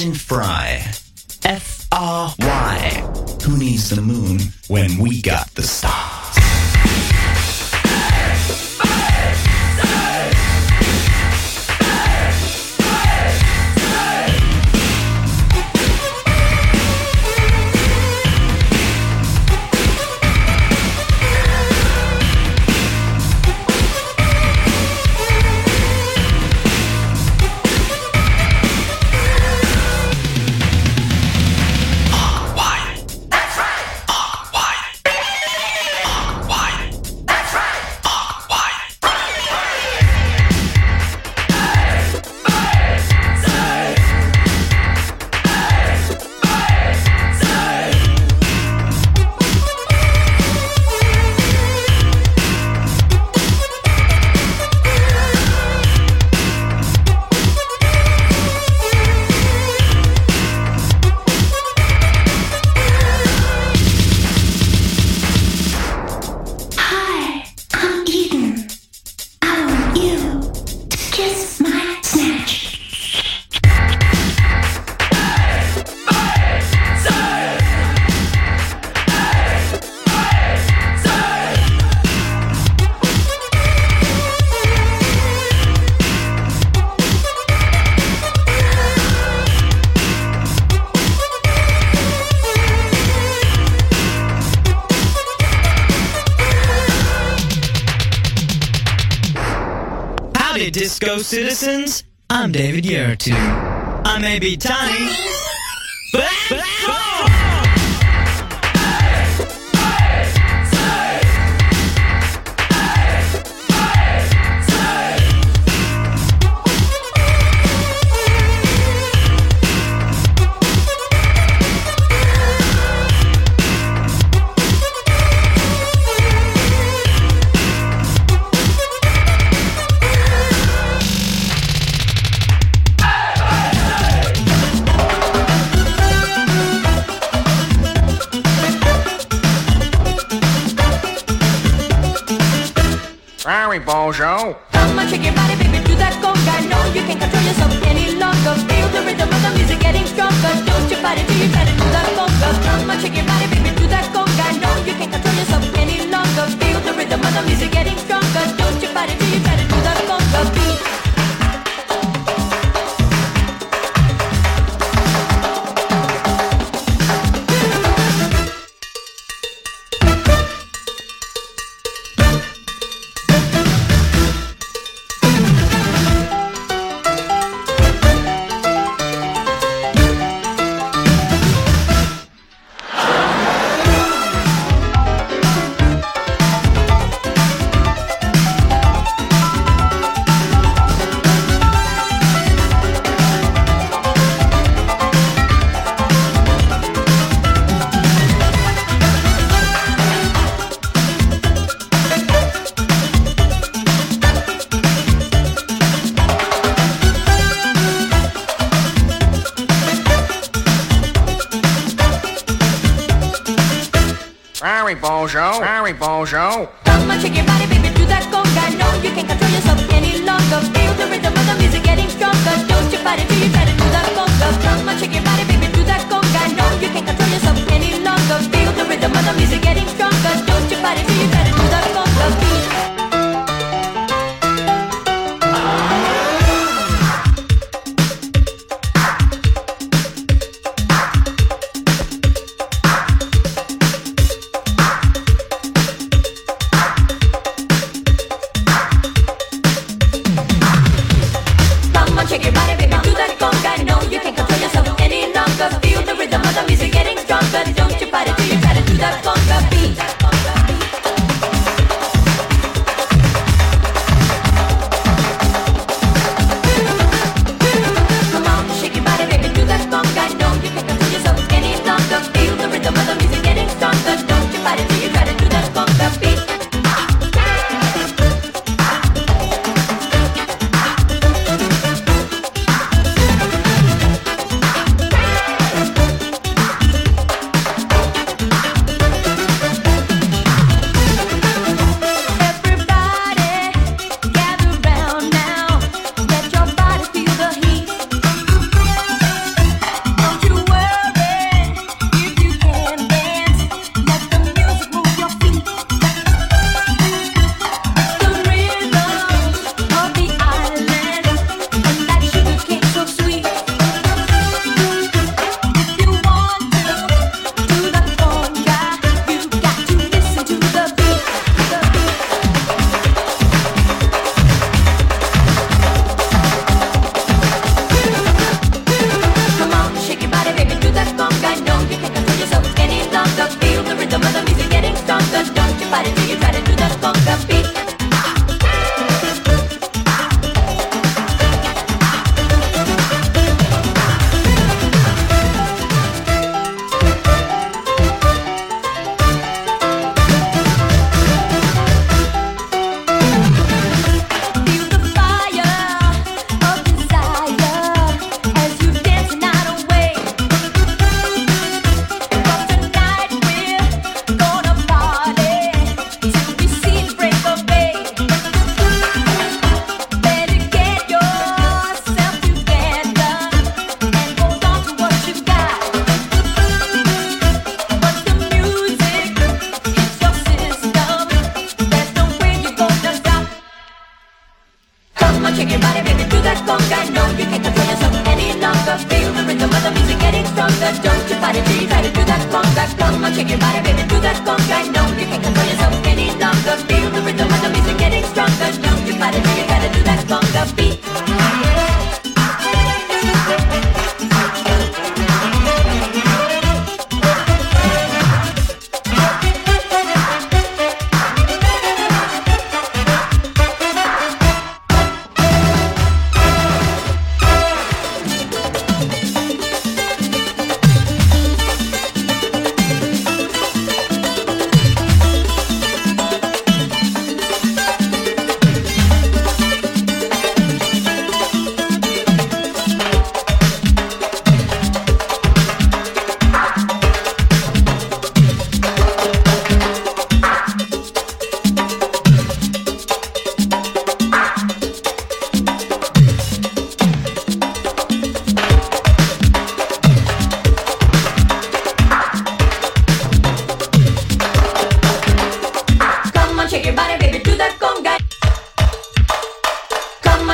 In front. Citizens, I'm David Yertu. I may be tiny, Show. Come on, shake your body, baby, do that conga. No, you can't control yourself any longer. Feel the rhythm of the music getting stronger. Don't you fight it till you try to do that conga. Come on, shake your body, baby, do that conga. No, you can't control yourself any longer. Feel the rhythm of the music getting stronger.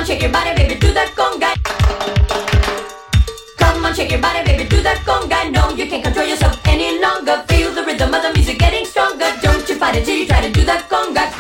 shake your body, baby, do that conga. Come on, shake your body, baby, do that conga. No, you can't control yourself any longer. Feel the rhythm of the music getting stronger. Don't you fight it till you try to do that conga.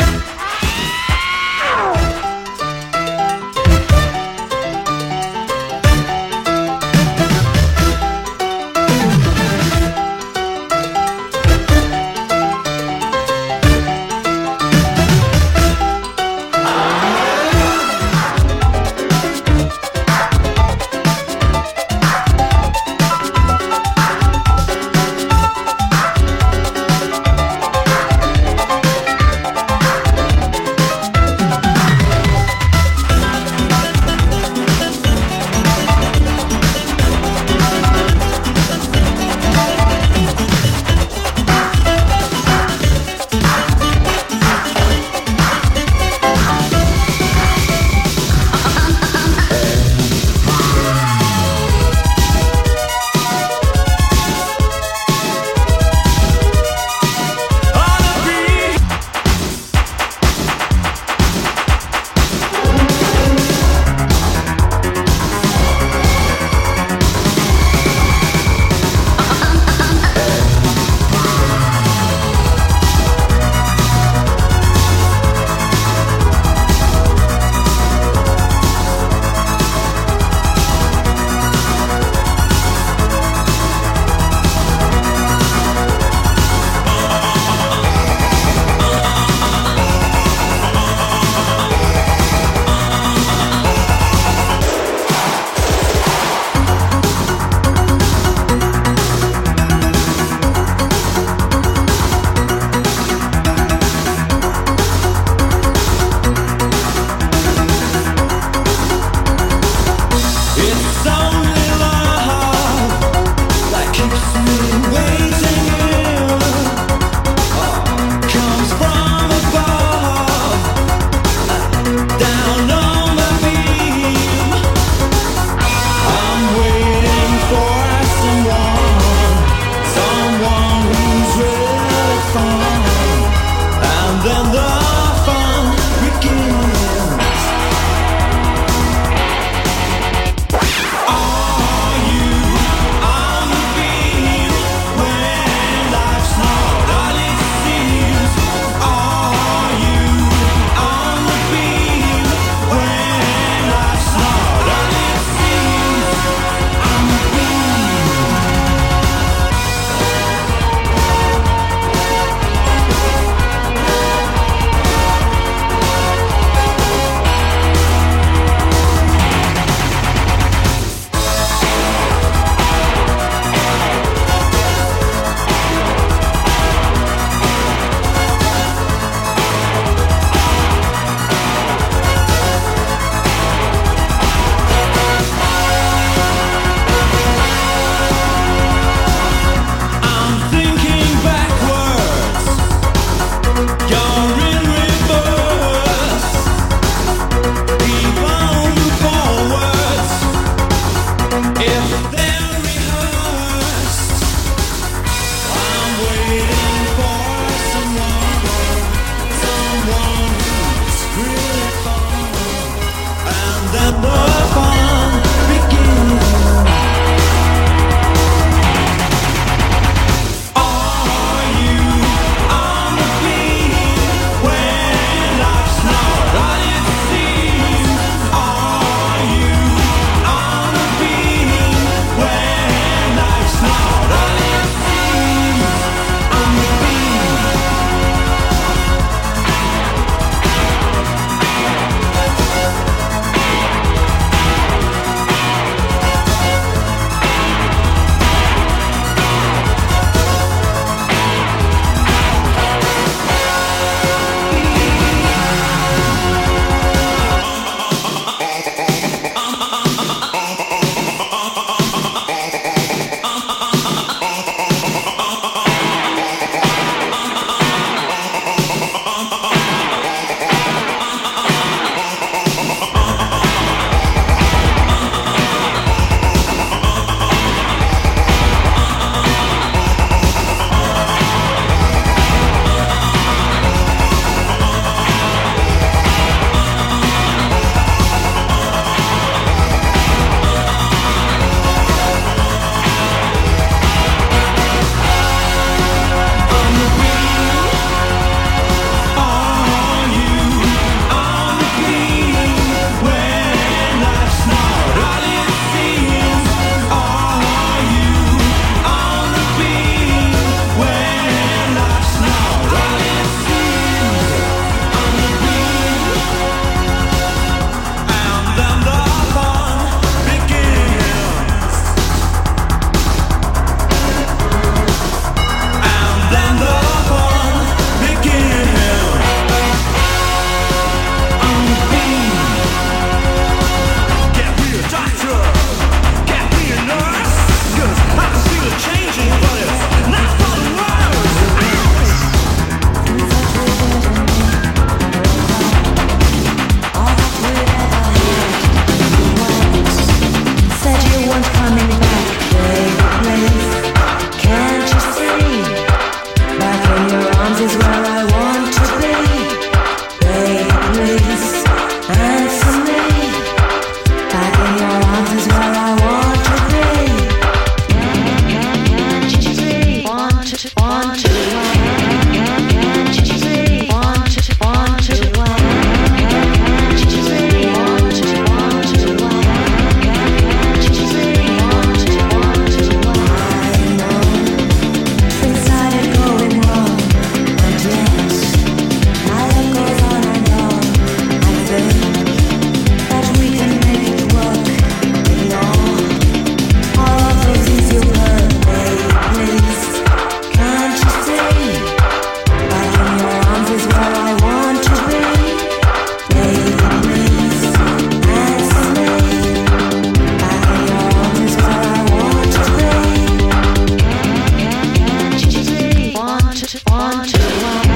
want to.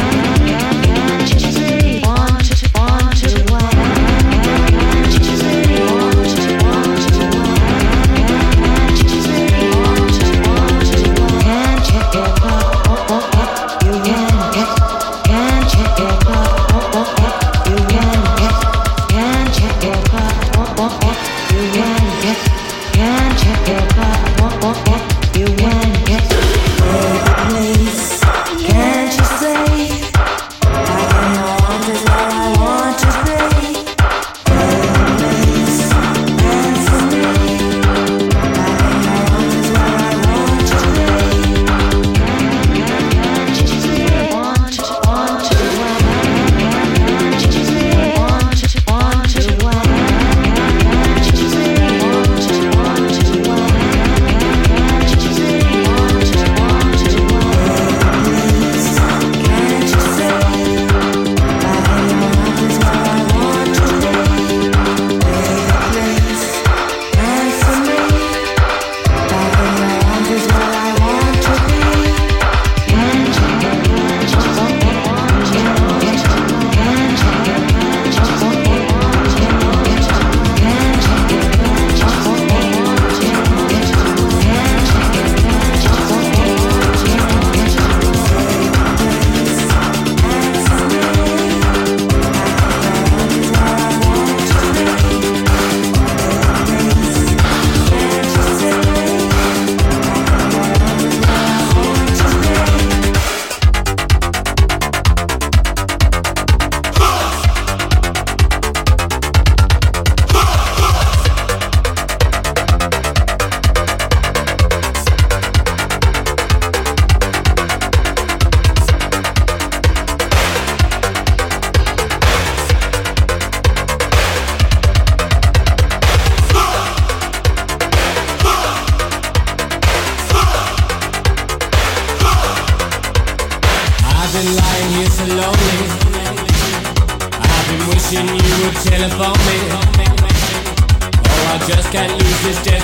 Can't lose